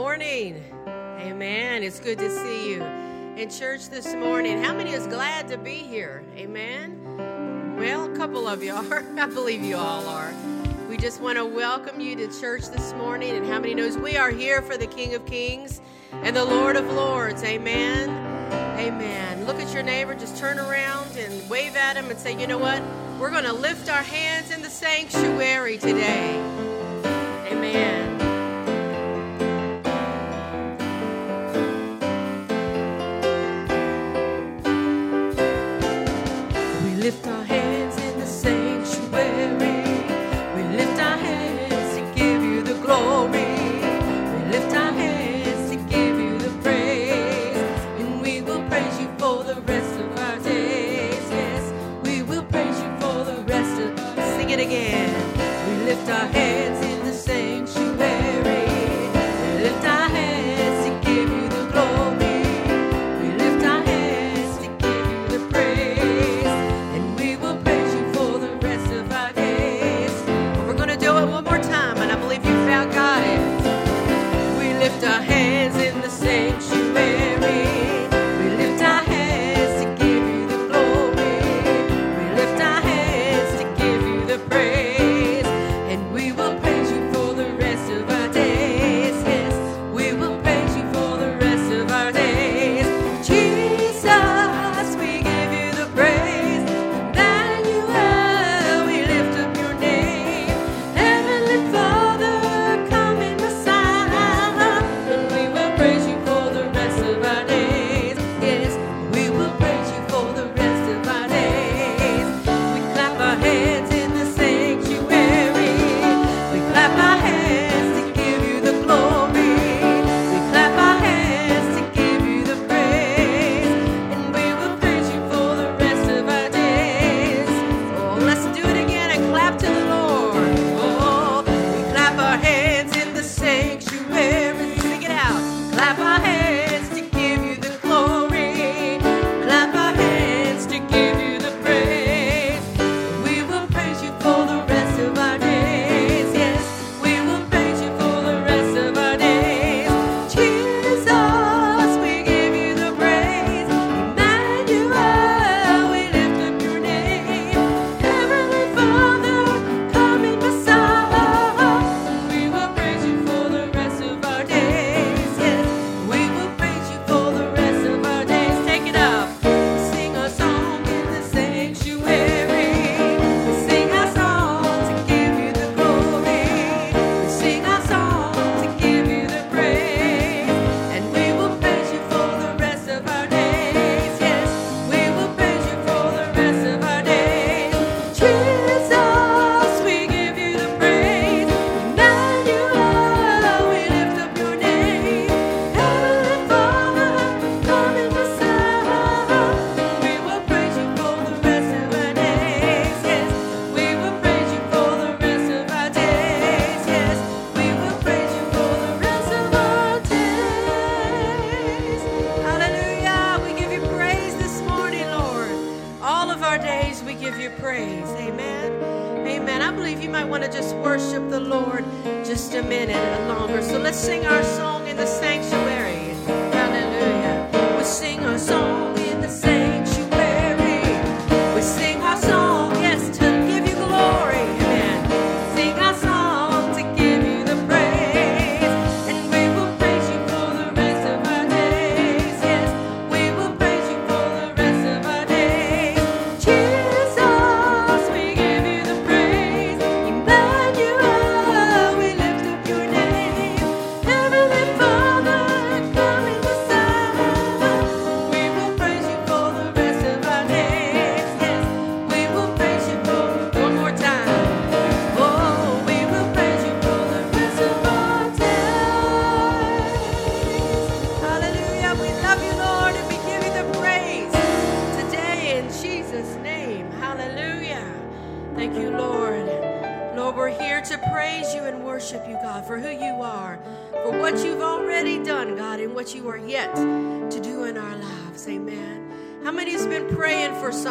morning. Amen. It's good to see you in church this morning. How many is glad to be here? Amen. Well, a couple of you are. I believe you all are. We just want to welcome you to church this morning. And how many knows we are here for the King of Kings and the Lord of Lords? Amen. Amen. Look at your neighbor, just turn around and wave at him and say, you know what? We're going to lift our hands in the sanctuary today.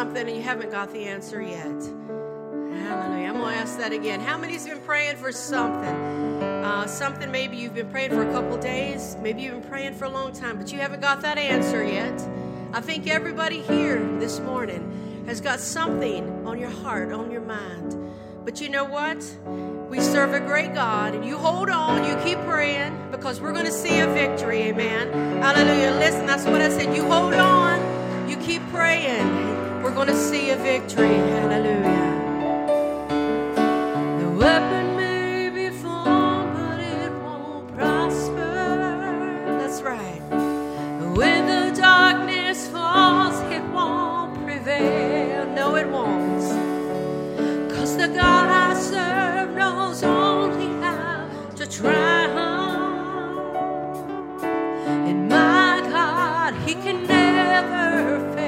something and you haven't got the answer yet. Hallelujah. I'm going to ask that again. How many's been praying for something? Uh, something maybe you've been praying for a couple days, maybe you've been praying for a long time, but you haven't got that answer yet. I think everybody here this morning has got something on your heart, on your mind. But you know what? We serve a great God, and you hold on, you keep praying, because we're going to see a victory. Amen. Hallelujah. Listen, that's what I said. You hold on, you keep praying. We're going to see a victory. Hallelujah. The weapon may be formed, but it won't prosper. That's right. When the darkness falls, it won't prevail. No, it won't. Cause the God I serve knows only how to triumph. And my God, He can never fail.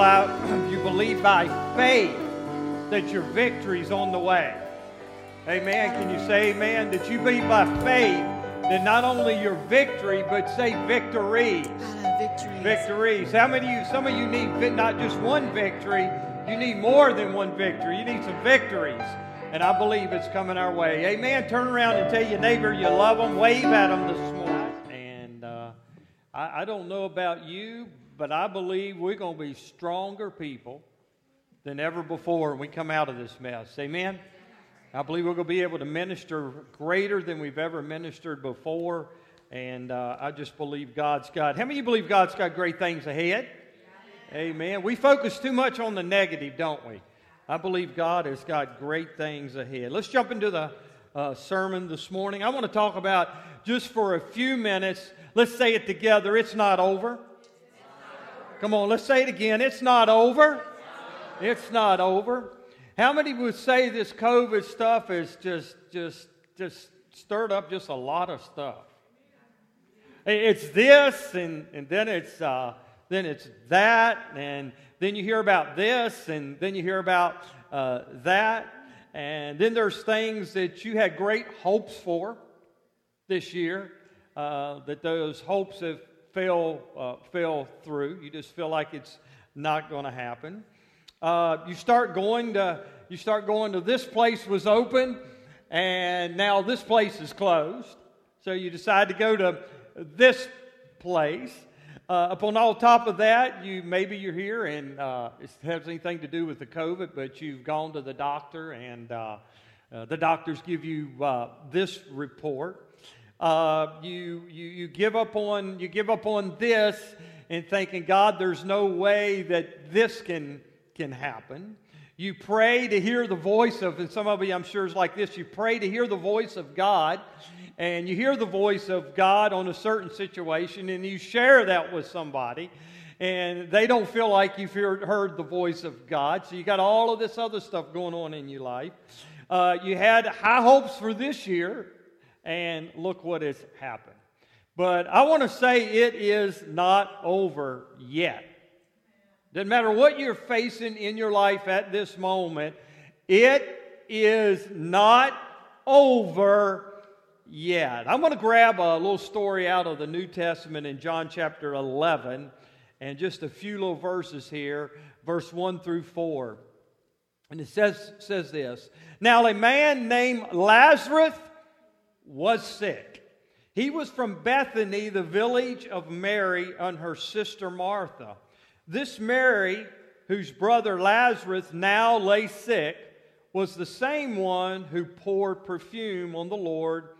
Believe people out you believe by faith that your victory's on the way? Amen. Can you say amen? That you believe by faith that not only your victory, but say victories. Victories. Victories. How many of you, some of you need not just one victory, you need more than one victory. You need some victories. And I believe it's coming our way. Amen. Turn around and tell your neighbor you love them. Wave at them this morning. And uh, I, I don't know about you, but I believe we're going to be stronger people than ever before when we come out of this mess. Amen. I believe we're going to be able to minister greater than we've ever ministered before. And uh, I just believe God's got. How many of you believe God's got great things ahead? Amen. We focus too much on the negative, don't we? I believe God has got great things ahead. Let's jump into the uh, sermon this morning. I want to talk about just for a few minutes. Let's say it together. It's not over. Come on, let's say it again. It's not over. It's not over. How many would say this COVID stuff is just, just, just stirred up just a lot of stuff? It's this, and, and then it's uh, then it's that, and then you hear about this, and then you hear about uh, that, and then there's things that you had great hopes for this year uh, that those hopes have fell uh, fell through. You just feel like it's not going to happen. Uh, you start going to you start going to this place was open, and now this place is closed. So you decide to go to this place. Uh, upon all top of that, you maybe you're here and uh, it has anything to do with the COVID, but you've gone to the doctor and uh, uh, the doctors give you uh, this report. Uh, you, you you give up on you give up on this and thinking God, there's no way that this can can happen. You pray to hear the voice of, and some of you I'm sure is like this. You pray to hear the voice of God, and you hear the voice of God on a certain situation, and you share that with somebody, and they don't feel like you've heard, the voice of God. So you got all of this other stuff going on in your life. Uh, you had high hopes for this year, and look what has happened. But I want to say it is not over yet. Doesn't matter what you're facing in your life at this moment, it is not over yet. I'm going to grab a little story out of the New Testament in John chapter 11 and just a few little verses here, verse 1 through 4. And it says, says this Now, a man named Lazarus was sick. He was from Bethany, the village of Mary and her sister Martha. This Mary, whose brother Lazarus now lay sick, was the same one who poured perfume on the Lord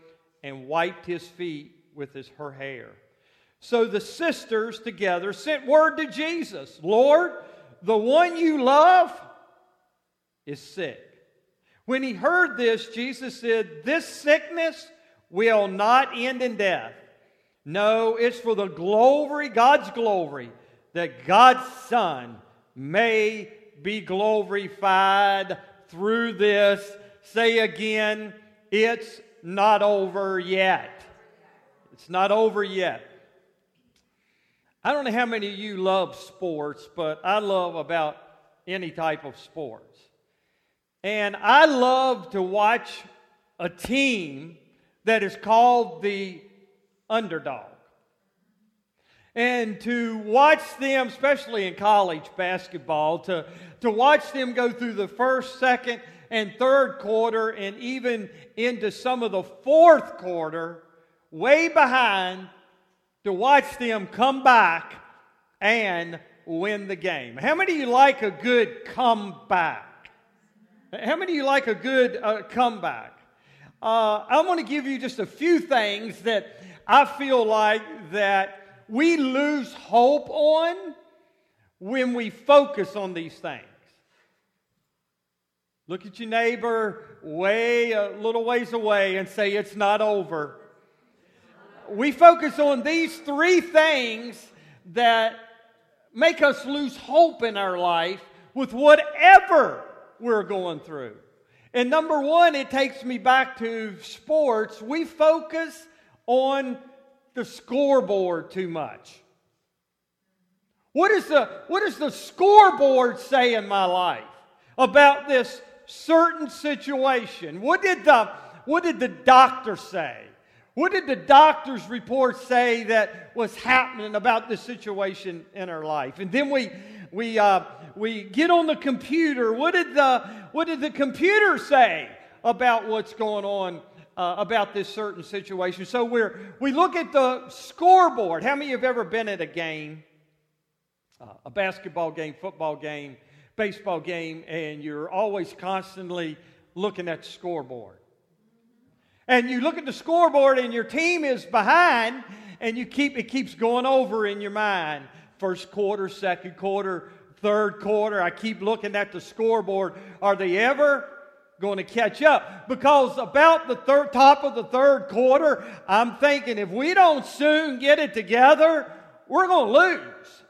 and wiped his feet with his, her hair. So the sisters together sent word to Jesus Lord, the one you love is sick. When he heard this, Jesus said, This sickness will not end in death. No, it's for the glory, God's glory, that God's Son may be glorified through this. Say again, it's not over yet. It's not over yet. I don't know how many of you love sports, but I love about any type of sports. And I love to watch a team that is called the underdog. And to watch them, especially in college basketball, to, to watch them go through the first, second, and third quarter, and even into some of the fourth quarter, way behind, to watch them come back and win the game. How many of you like a good comeback? How many of you like a good uh, comeback? Uh, I'm going to give you just a few things that I feel like that we lose hope on when we focus on these things. Look at your neighbor way a little ways away and say it's not over. We focus on these three things that make us lose hope in our life with whatever we're going through. And number one, it takes me back to sports. We focus on the scoreboard too much. What, is the, what does the scoreboard say in my life about this certain situation? What did the, what did the doctor say? What did the doctor's report say that was happening about this situation in our life? And then we, we, uh, we get on the computer. What did the, what did the computer say about what's going on uh, about this certain situation. So we're, we look at the scoreboard. How many of you have ever been at a game, uh, a basketball game, football game, baseball game, and you're always constantly looking at the scoreboard? And you look at the scoreboard and your team is behind, and you keep, it keeps going over in your mind. First quarter, second quarter, third quarter. I keep looking at the scoreboard. Are they ever going to catch up because about the third top of the third quarter i'm thinking if we don't soon get it together we're going to lose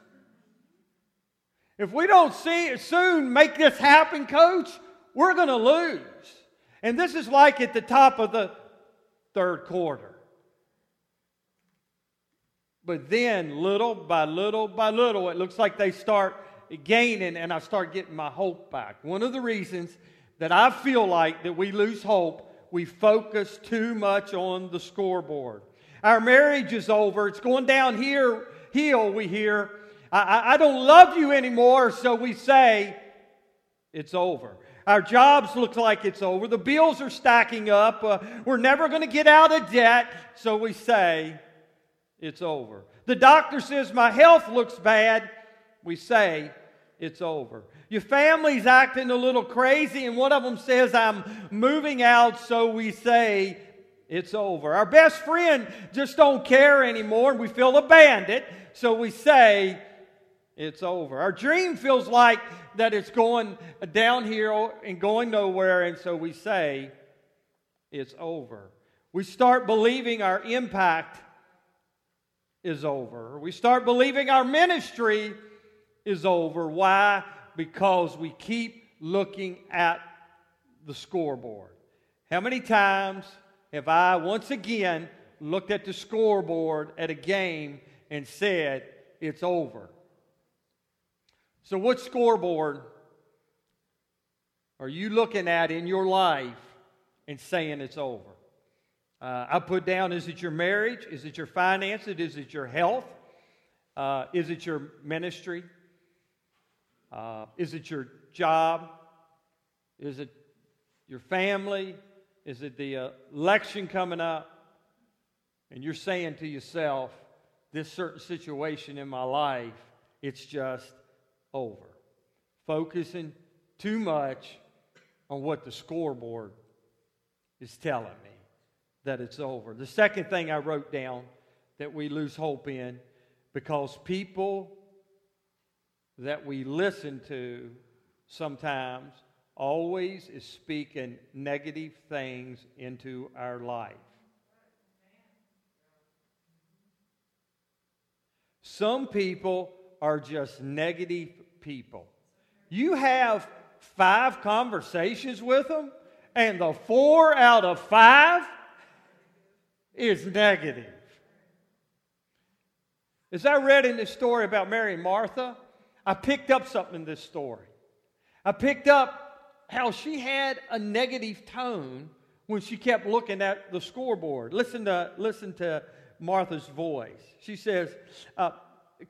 if we don't see it soon make this happen coach we're going to lose and this is like at the top of the third quarter but then little by little by little it looks like they start gaining and i start getting my hope back one of the reasons that I feel like that we lose hope, we focus too much on the scoreboard. Our marriage is over. It's going down here, hill, we hear. I, I don't love you anymore, so we say it's over. Our jobs look like it's over. The bills are stacking up. Uh, we're never going to get out of debt, so we say it's over. The doctor says my health looks bad. We say it's over. Your family's acting a little crazy, and one of them says, I'm moving out, so we say, it's over. Our best friend just don't care anymore, and we feel abandoned, so we say, it's over. Our dream feels like that it's going downhill and going nowhere, and so we say, it's over. We start believing our impact is over. We start believing our ministry is over. Why? because we keep looking at the scoreboard. How many times have I once again looked at the scoreboard at a game and said, it's over? So, what scoreboard are you looking at in your life and saying it's over? Uh, I put down is it your marriage? Is it your finances? Is it your health? Uh, is it your ministry? Uh, is it your job? Is it your family? Is it the uh, election coming up? And you're saying to yourself, this certain situation in my life, it's just over. Focusing too much on what the scoreboard is telling me that it's over. The second thing I wrote down that we lose hope in because people that we listen to sometimes always is speaking negative things into our life. Some people are just negative people. You have five conversations with them, and the four out of five is negative. As I read in this story about Mary and Martha, I picked up something in this story. I picked up how she had a negative tone when she kept looking at the scoreboard. Listen to, listen to Martha's voice. She says, uh,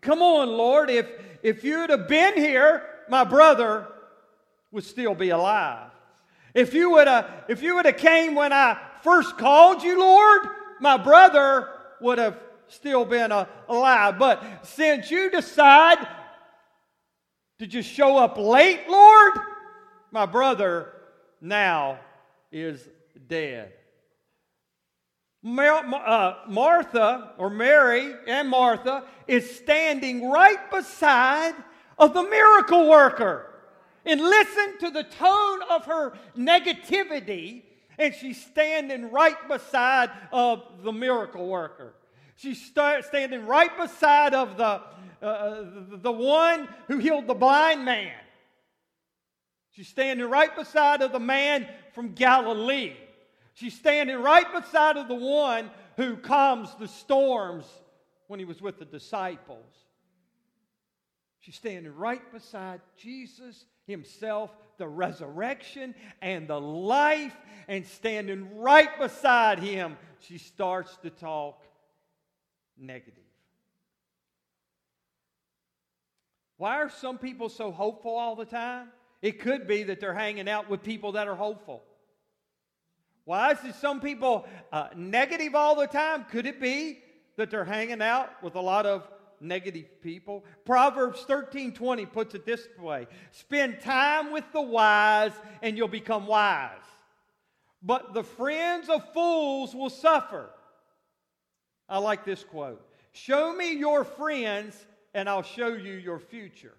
come on, Lord, if, if you'd have been here, my brother would still be alive. If you would have, if you would have came when I first called you, Lord, my brother would have still been alive. But since you decide to just show up late, Lord, my brother now is dead. Mar- uh, Martha, or Mary and Martha, is standing right beside of the miracle worker. And listen to the tone of her negativity, and she's standing right beside of the miracle worker. She's st- standing right beside of the, uh, the, the one who healed the blind man. She's standing right beside of the man from Galilee. She's standing right beside of the one who calms the storms when he was with the disciples. She's standing right beside Jesus himself, the resurrection and the life, and standing right beside him, she starts to talk negative. Why are some people so hopeful all the time? It could be that they're hanging out with people that are hopeful. Why is it some people uh, negative all the time? Could it be that they're hanging out with a lot of negative people? Proverbs 13 20 puts it this way Spend time with the wise, and you'll become wise. But the friends of fools will suffer. I like this quote Show me your friends, and I'll show you your future.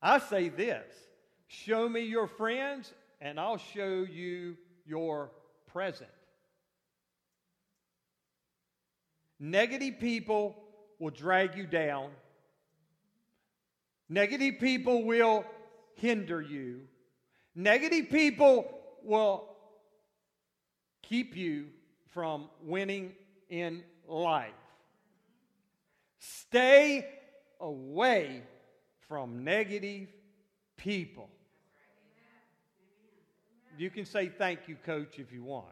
I say this Show me your friends, and I'll show you your present. Negative people will drag you down. Negative people will hinder you. Negative people will keep you from winning in life. Stay away from negative people. You can say thank you, coach, if you want.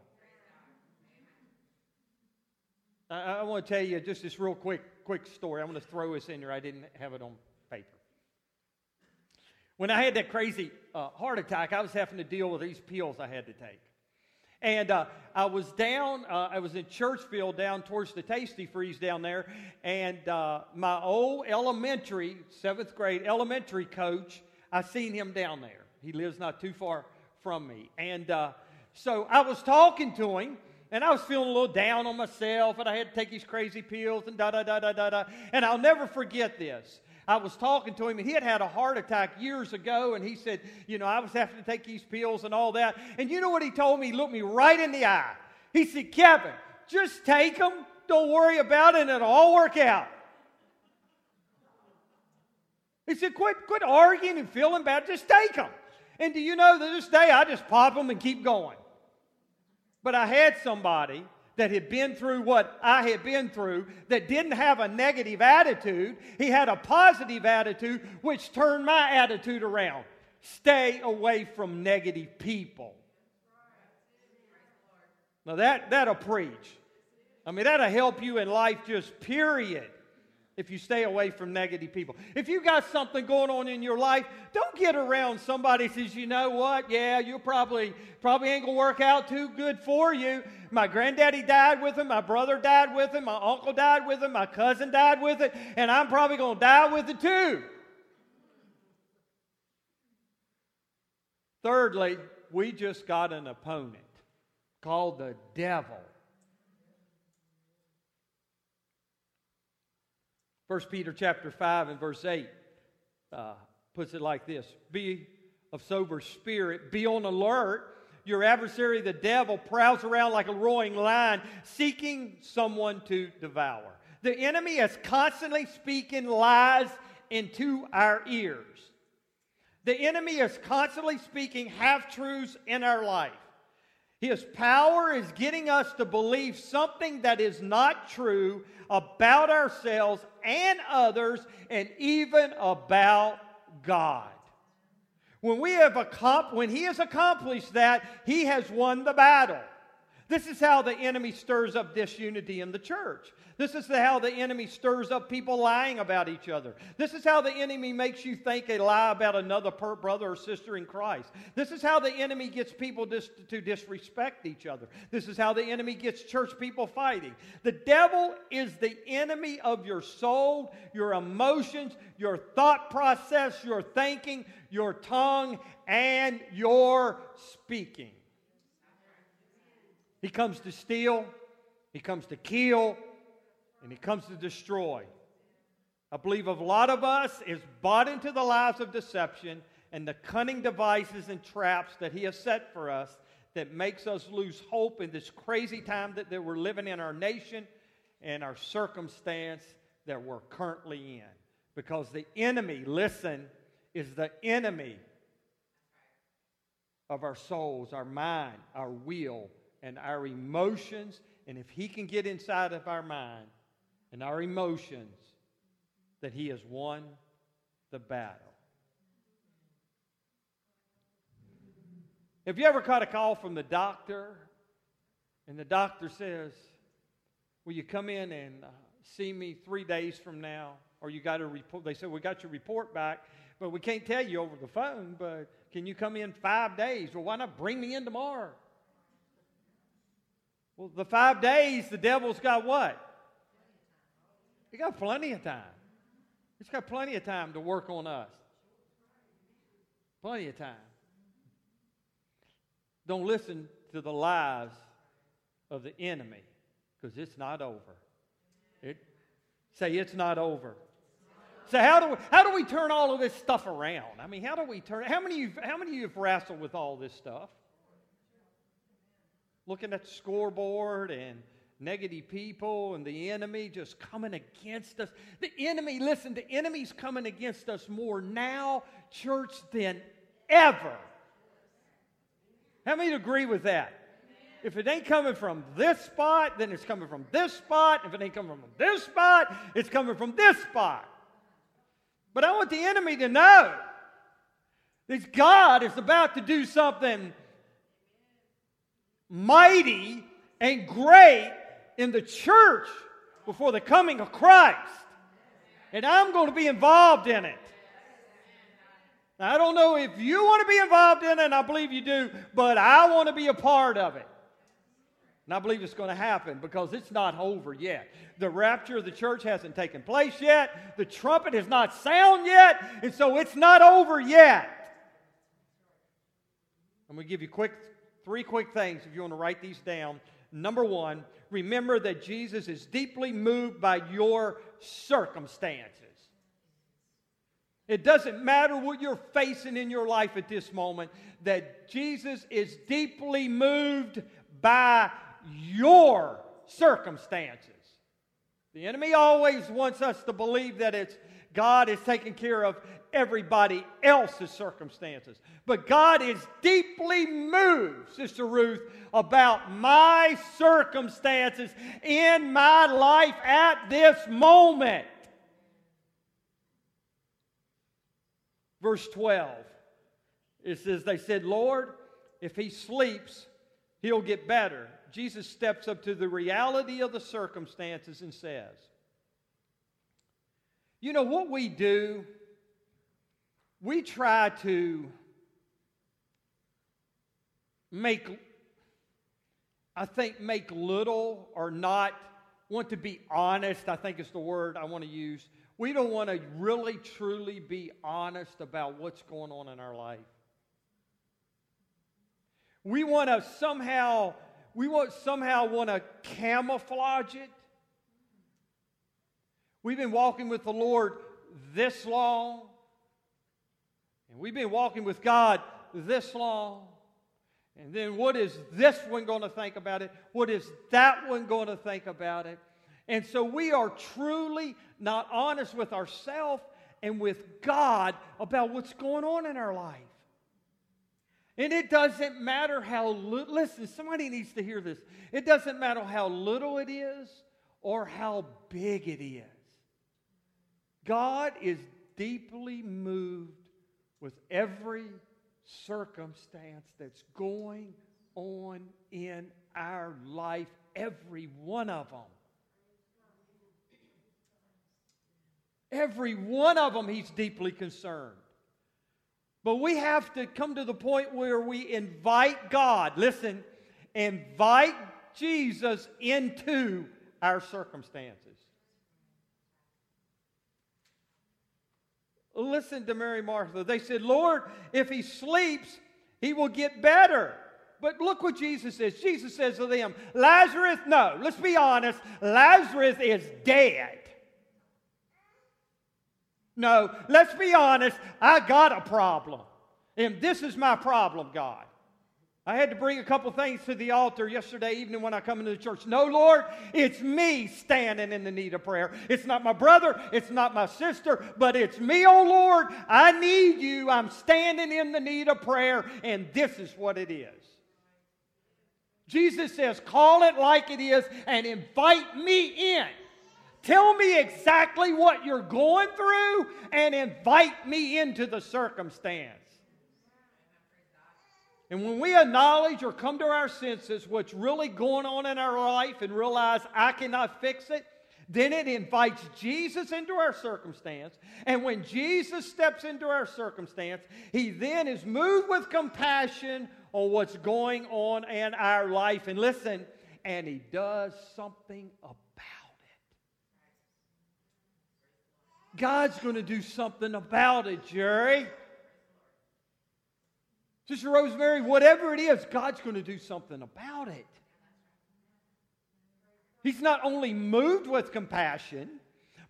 I, I want to tell you just this real quick, quick story. I'm going to throw this in here. I didn't have it on paper. When I had that crazy uh, heart attack, I was having to deal with these pills I had to take. And uh, I was down, uh, I was in Churchville down towards the Tasty Freeze down there. And uh, my old elementary, seventh grade elementary coach, I seen him down there. He lives not too far from me. And uh, so I was talking to him, and I was feeling a little down on myself, and I had to take these crazy pills, and da da da da da da. And I'll never forget this. I was talking to him, and he had had a heart attack years ago, and he said, You know, I was having to take these pills and all that. And you know what he told me? He looked me right in the eye. He said, Kevin, just take them. Don't worry about it, and it'll all work out. He said, Quit, quit arguing and feeling bad. Just take them. And do you know that this day I just pop them and keep going? But I had somebody that had been through what I had been through that didn't have a negative attitude. He had a positive attitude, which turned my attitude around. Stay away from negative people. Now that, that'll preach. I mean, that'll help you in life, just period if you stay away from negative people. If you got something going on in your life, don't get around somebody says, you know what? Yeah, you probably probably ain't gonna work out too good for you. My granddaddy died with him, my brother died with him, my uncle died with him, my cousin died with it, and I'm probably gonna die with it too. Thirdly, we just got an opponent called the devil. 1 Peter chapter 5 and verse 8 uh, puts it like this Be of sober spirit, be on alert. Your adversary, the devil, prowls around like a roaring lion, seeking someone to devour. The enemy is constantly speaking lies into our ears. The enemy is constantly speaking half truths in our life. His power is getting us to believe something that is not true about ourselves and others, and even about God. When, we have when he has accomplished that, he has won the battle. This is how the enemy stirs up disunity in the church. This is how the enemy stirs up people lying about each other. This is how the enemy makes you think a lie about another brother or sister in Christ. This is how the enemy gets people dis- to disrespect each other. This is how the enemy gets church people fighting. The devil is the enemy of your soul, your emotions, your thought process, your thinking, your tongue, and your speaking. He comes to steal, he comes to kill, and he comes to destroy. I believe a lot of us is bought into the lies of deception and the cunning devices and traps that he has set for us that makes us lose hope in this crazy time that, that we're living in our nation and our circumstance that we're currently in. Because the enemy, listen, is the enemy of our souls, our mind, our will, and our emotions. And if he can get inside of our mind and our emotions, that he has won the battle. Have you ever caught a call from the doctor and the doctor says, Will you come in and uh, see me three days from now? Or you got a report. They said, We got your report back, but we can't tell you over the phone, but can you come in five days? Well, why not bring me in tomorrow? Well, the five days, the devil's got what? He got plenty of time. He's got plenty of time to work on us. Plenty of time. Don't listen to the lies of the enemy because it's not over. It, say, it's not over. So how do we, how do we turn all of this stuff around? I mean, how do we turn? How many how many of you have wrestled with all this stuff? Looking at the scoreboard and negative people and the enemy just coming against us. The enemy, listen, the enemy's coming against us more now, church, than ever. How many agree with that? If it ain't coming from this spot, then it's coming from this spot. If it ain't coming from this spot, it's coming from this spot. But I want the enemy to know that God is about to do something mighty and great in the church before the coming of Christ. And I'm going to be involved in it. Now, I don't know if you want to be involved in it, and I believe you do, but I want to be a part of it. And I believe it's going to happen because it's not over yet. The rapture of the church hasn't taken place yet. The trumpet has not sound yet, and so it's not over yet. I'm going to give you quick Three quick things if you want to write these down. Number one, remember that Jesus is deeply moved by your circumstances. It doesn't matter what you're facing in your life at this moment, that Jesus is deeply moved by your circumstances. The enemy always wants us to believe that it's God is taking care of everybody else's circumstances. But God is deeply moved, Sister Ruth, about my circumstances in my life at this moment. Verse 12, it says, They said, Lord, if he sleeps, he'll get better. Jesus steps up to the reality of the circumstances and says, You know what we do? We try to make, I think, make little or not want to be honest, I think is the word I want to use. We don't want to really, truly be honest about what's going on in our life. We want to somehow, we want somehow want to camouflage it. We've been walking with the Lord this long. We've been walking with God this long. And then what is this one going to think about it? What is that one going to think about it? And so we are truly not honest with ourselves and with God about what's going on in our life. And it doesn't matter how little, listen, somebody needs to hear this. It doesn't matter how little it is or how big it is. God is deeply moved with every circumstance that's going on in our life, every one of them. Every one of them, he's deeply concerned. But we have to come to the point where we invite God, listen, invite Jesus into our circumstances. Listen to Mary Martha. They said, Lord, if he sleeps, he will get better. But look what Jesus says. Jesus says to them, Lazarus, no, let's be honest, Lazarus is dead. No, let's be honest, I got a problem. And this is my problem, God. I had to bring a couple things to the altar yesterday evening when I come into the church. No, Lord, it's me standing in the need of prayer. It's not my brother, it's not my sister, but it's me, oh Lord. I need you. I'm standing in the need of prayer, and this is what it is. Jesus says, call it like it is and invite me in. Tell me exactly what you're going through and invite me into the circumstance. And when we acknowledge or come to our senses what's really going on in our life and realize I cannot fix it, then it invites Jesus into our circumstance. And when Jesus steps into our circumstance, he then is moved with compassion on what's going on in our life. And listen, and he does something about it. God's going to do something about it, Jerry. Sister Rosemary, whatever it is, God's going to do something about it. He's not only moved with compassion,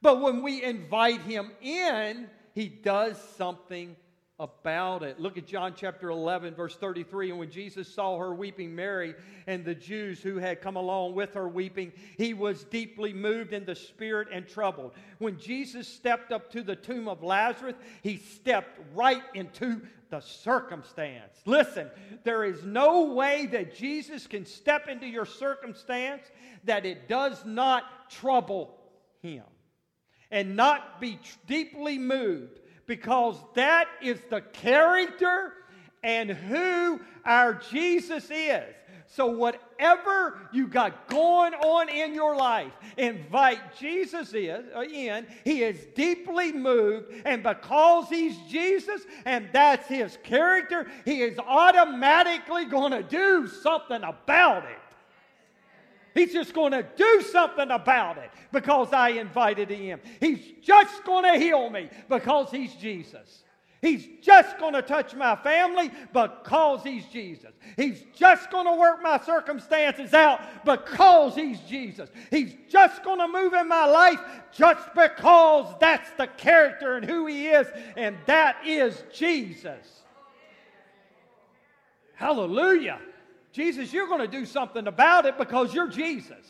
but when we invite him in, he does something about it. Look at John chapter 11, verse 33. And when Jesus saw her weeping, Mary, and the Jews who had come along with her weeping, he was deeply moved in the spirit and troubled. When Jesus stepped up to the tomb of Lazarus, he stepped right into the circumstance. Listen, there is no way that Jesus can step into your circumstance that it does not trouble him and not be deeply moved because that is the character and who our Jesus is. So, whatever you got going on in your life, invite Jesus uh, in. He is deeply moved, and because He's Jesus and that's His character, He is automatically going to do something about it. He's just going to do something about it because I invited him. He's just going to heal me because he's Jesus. He's just going to touch my family because He's Jesus. He's just going to work my circumstances out because He's Jesus. He's just going to move in my life just because that's the character and who He is, and that is Jesus. Hallelujah. Jesus, you're going to do something about it because you're Jesus.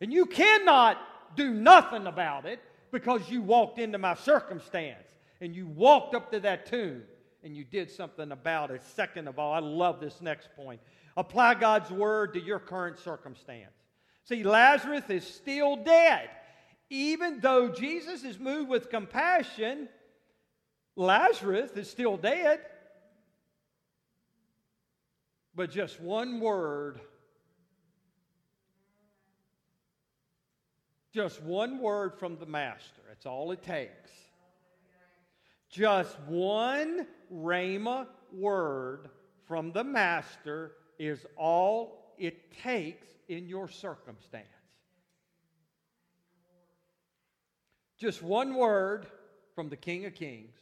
And you cannot do nothing about it because you walked into my circumstance and you walked up to that tomb and you did something about it. Second of all, I love this next point. Apply God's word to your current circumstance. See, Lazarus is still dead. Even though Jesus is moved with compassion, Lazarus is still dead. But just one word, just one word from the Master. That's all it takes. Just one Rhema word from the Master is all it takes in your circumstance. Just one word from the King of Kings.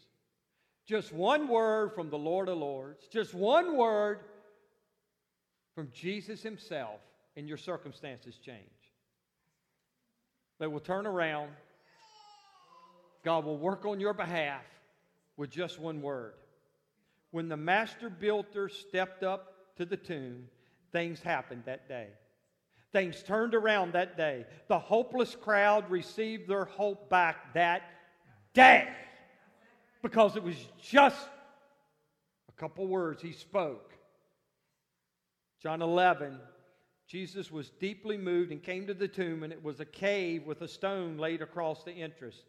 Just one word from the Lord of Lords. Just one word from Jesus Himself, and your circumstances change. They will turn around. God will work on your behalf with just one word. When the master builder stepped up to the tomb, things happened that day. Things turned around that day. The hopeless crowd received their hope back that day because it was just a couple words he spoke. John 11, Jesus was deeply moved and came to the tomb, and it was a cave with a stone laid across the entrance.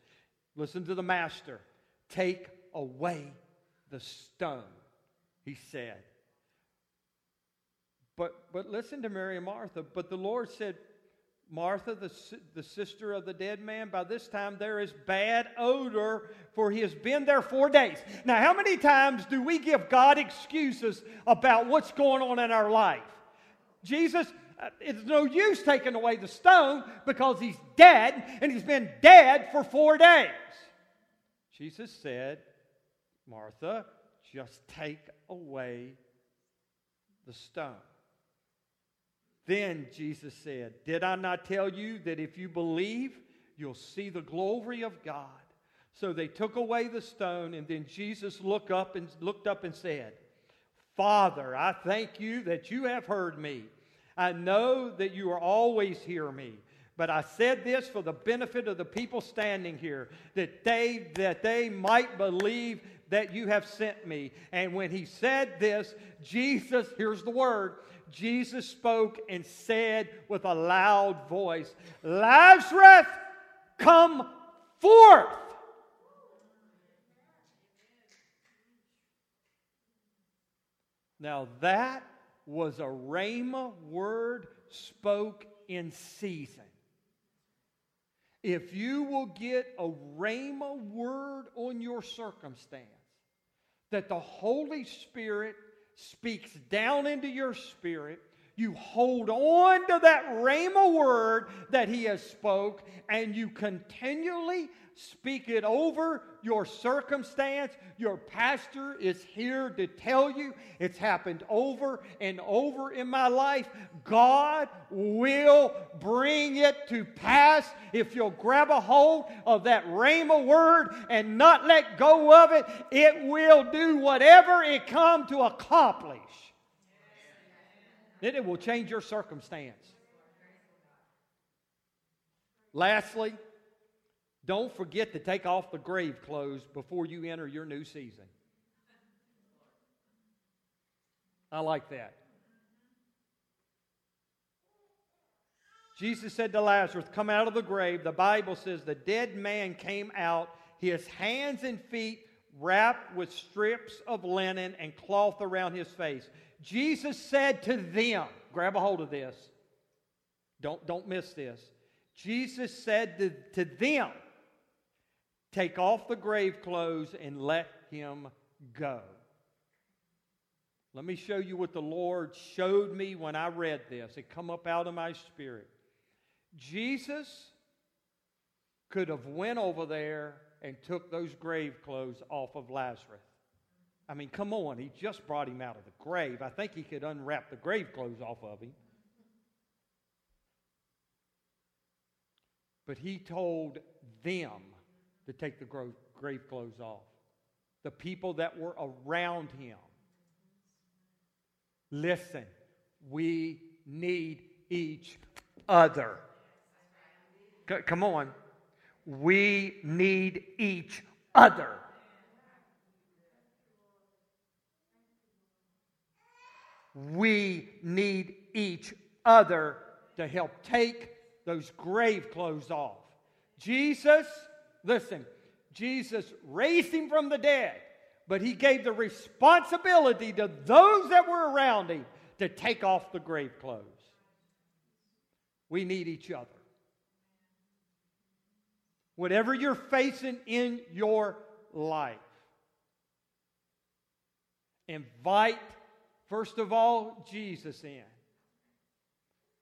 Listen to the master. Take away the stone, he said. But, but listen to Mary and Martha. But the Lord said, Martha, the, the sister of the dead man, by this time there is bad odor, for he has been there four days. Now, how many times do we give God excuses about what's going on in our life? Jesus, uh, it's no use taking away the stone because he's dead and he's been dead for four days. Jesus said, Martha, just take away the stone. Then Jesus said, Did I not tell you that if you believe, you'll see the glory of God? So they took away the stone, and then Jesus looked up and looked up and said, Father, I thank you that you have heard me. I know that you are always hear me. But I said this for the benefit of the people standing here, that they that they might believe that you have sent me. And when he said this, Jesus, here's the word, Jesus spoke and said with a loud voice, Lazarus, come forth. Now that was a rhema word spoke in season. If you will get a rhema word on your circumstance, that the Holy Spirit speaks down into your spirit, you hold on to that rhema word that he has spoke, and you continually speak it over your circumstance. Your pastor is here to tell you it's happened over and over in my life. God will bring it to pass if you'll grab a hold of that rhema word and not let go of it. It will do whatever it come to accomplish. Then it will change your circumstance. Lastly, don't forget to take off the grave clothes before you enter your new season. I like that. Jesus said to Lazarus, Come out of the grave. The Bible says the dead man came out, his hands and feet wrapped with strips of linen and cloth around his face. Jesus said to them, Grab a hold of this. Don't, don't miss this. Jesus said to, to them, Take off the grave clothes and let him go. Let me show you what the Lord showed me when I read this. It come up out of my spirit. Jesus could have went over there and took those grave clothes off of Lazarus. I mean, come on, he just brought him out of the grave. I think he could unwrap the grave clothes off of him. But he told them to take the grave clothes off. The people that were around him. Listen, we need each other. C- come on. We need each other. We need each other to help take those grave clothes off. Jesus Listen, Jesus raised him from the dead, but he gave the responsibility to those that were around him to take off the grave clothes. We need each other. Whatever you're facing in your life, invite, first of all, Jesus in.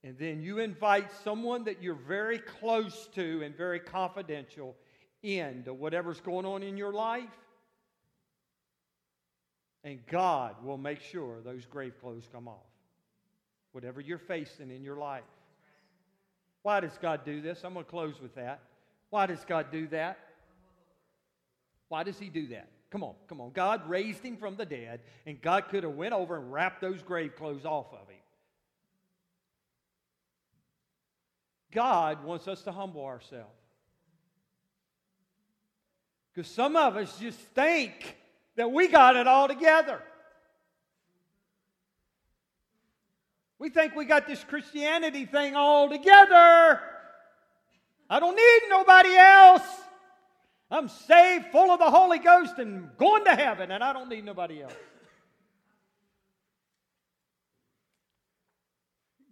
And then you invite someone that you're very close to and very confidential of whatever's going on in your life. And God will make sure those grave clothes come off. Whatever you're facing in your life. Why does God do this? I'm going to close with that. Why does God do that? Why does he do that? Come on, come on. God raised him from the dead, and God could have went over and wrapped those grave clothes off of him. God wants us to humble ourselves. Because some of us just think that we got it all together. We think we got this Christianity thing all together. I don't need nobody else. I'm saved, full of the Holy Ghost, and going to heaven, and I don't need nobody else.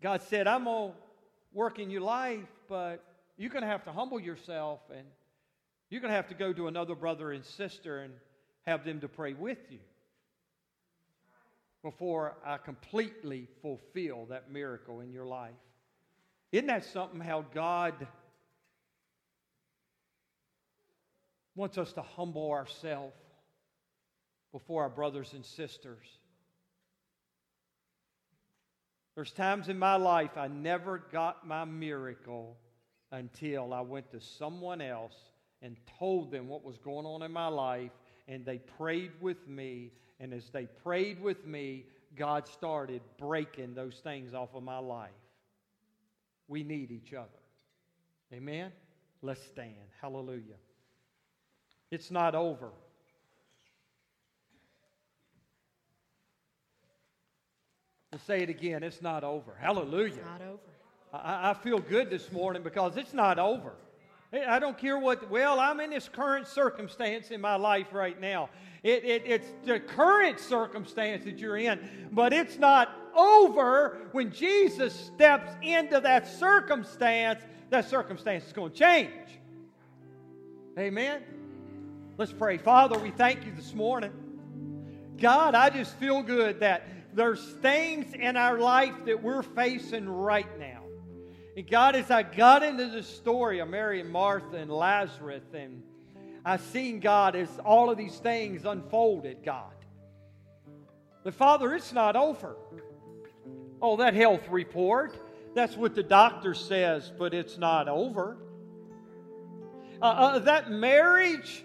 God said, I'm going to work in your life, but you're going to have to humble yourself and you're going to have to go to another brother and sister and have them to pray with you before I completely fulfill that miracle in your life. Isn't that something how God wants us to humble ourselves before our brothers and sisters? There's times in my life I never got my miracle until I went to someone else and told them what was going on in my life, and they prayed with me. And as they prayed with me, God started breaking those things off of my life. We need each other. Amen? Let's stand. Hallelujah. It's not over. We'll say it again. It's not over. Hallelujah. It's not over. I, I feel good this morning because it's not over. I don't care what, well, I'm in this current circumstance in my life right now. It, it, it's the current circumstance that you're in, but it's not over when Jesus steps into that circumstance. That circumstance is going to change. Amen. Let's pray. Father, we thank you this morning. God, I just feel good that there's things in our life that we're facing right now. And God, as I got into the story of Mary and Martha and Lazarus, and I seen God as all of these things unfolded, God. But Father, it's not over. Oh, that health report, that's what the doctor says, but it's not over. Uh, uh, that marriage,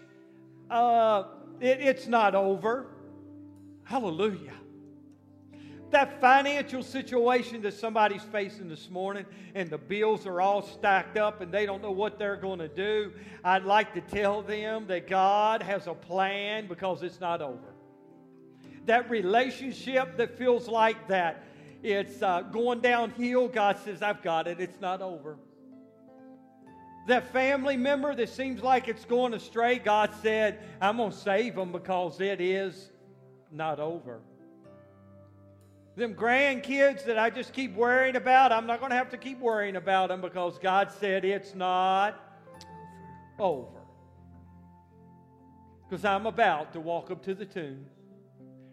uh, it, it's not over. Hallelujah that financial situation that somebody's facing this morning and the bills are all stacked up and they don't know what they're going to do, I'd like to tell them that God has a plan because it's not over. That relationship that feels like that it's uh, going downhill, God says, I've got it, it's not over. That family member that seems like it's going astray, God said, I'm going to save them because it is not over. Them grandkids that I just keep worrying about, I'm not going to have to keep worrying about them because God said it's not over. Because I'm about to walk up to the tomb.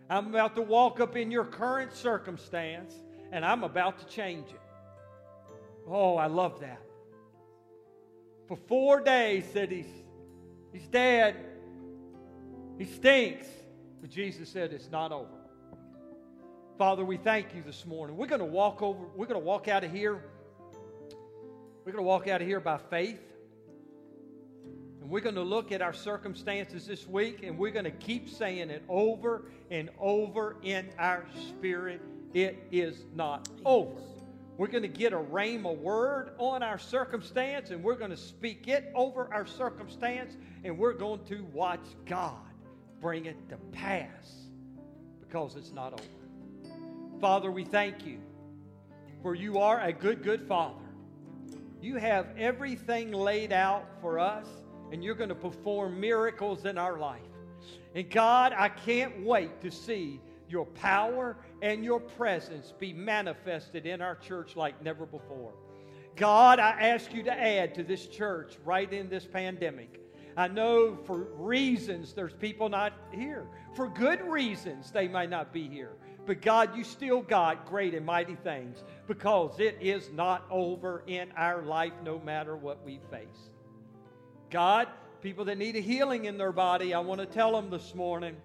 I'm about to walk up in your current circumstance and I'm about to change it. Oh, I love that. For four days said he's he's dead. He stinks. But Jesus said it's not over. Father, we thank you this morning. We're going to walk over, we're going to walk out of here. We're going to walk out of here by faith. And we're going to look at our circumstances this week and we're going to keep saying it over and over in our spirit. It is not over. We're going to get a rhema word on our circumstance and we're going to speak it over our circumstance and we're going to watch God bring it to pass because it's not over. Father, we thank you for you are a good, good Father. You have everything laid out for us, and you're going to perform miracles in our life. And God, I can't wait to see your power and your presence be manifested in our church like never before. God, I ask you to add to this church right in this pandemic. I know for reasons there's people not here. For good reasons they might not be here. But God, you still got great and mighty things because it is not over in our life no matter what we face. God, people that need a healing in their body, I want to tell them this morning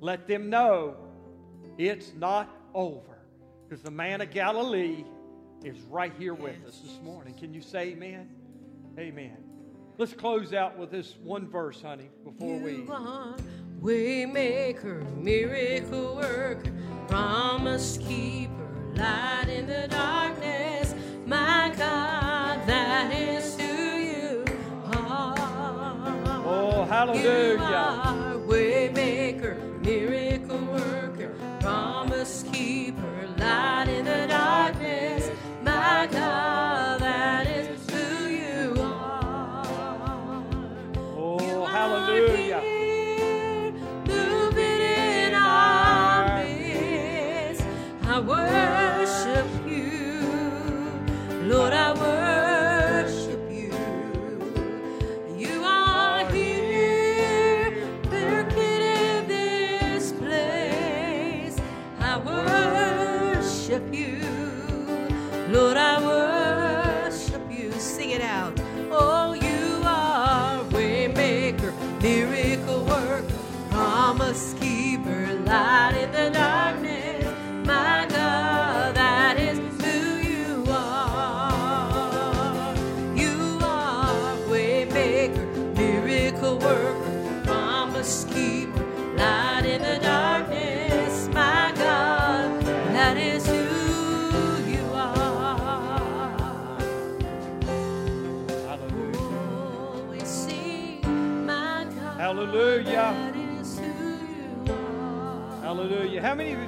let them know it's not over because the man of Galilee is right here with us this morning. Can you say amen? Amen. Let's close out with this one verse, honey, before we. Waymaker, miracle worker, promise keeper, light in the darkness. My God, that is who you are. Oh, hallelujah.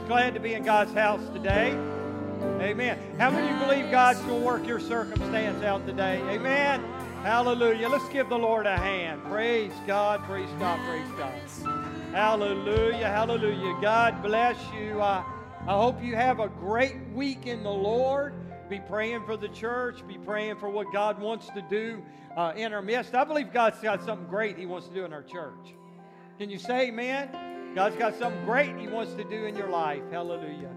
Glad to be in God's house today? Amen. How many believe God's going to work your circumstance out today? Amen. Hallelujah. Let's give the Lord a hand. Praise God. Praise God. Praise God. Hallelujah. Hallelujah. God bless you. I, I hope you have a great week in the Lord. Be praying for the church. Be praying for what God wants to do uh, in our midst. I believe God's got something great He wants to do in our church. Can you say amen? God's got something great He wants to do in your life. Hallelujah.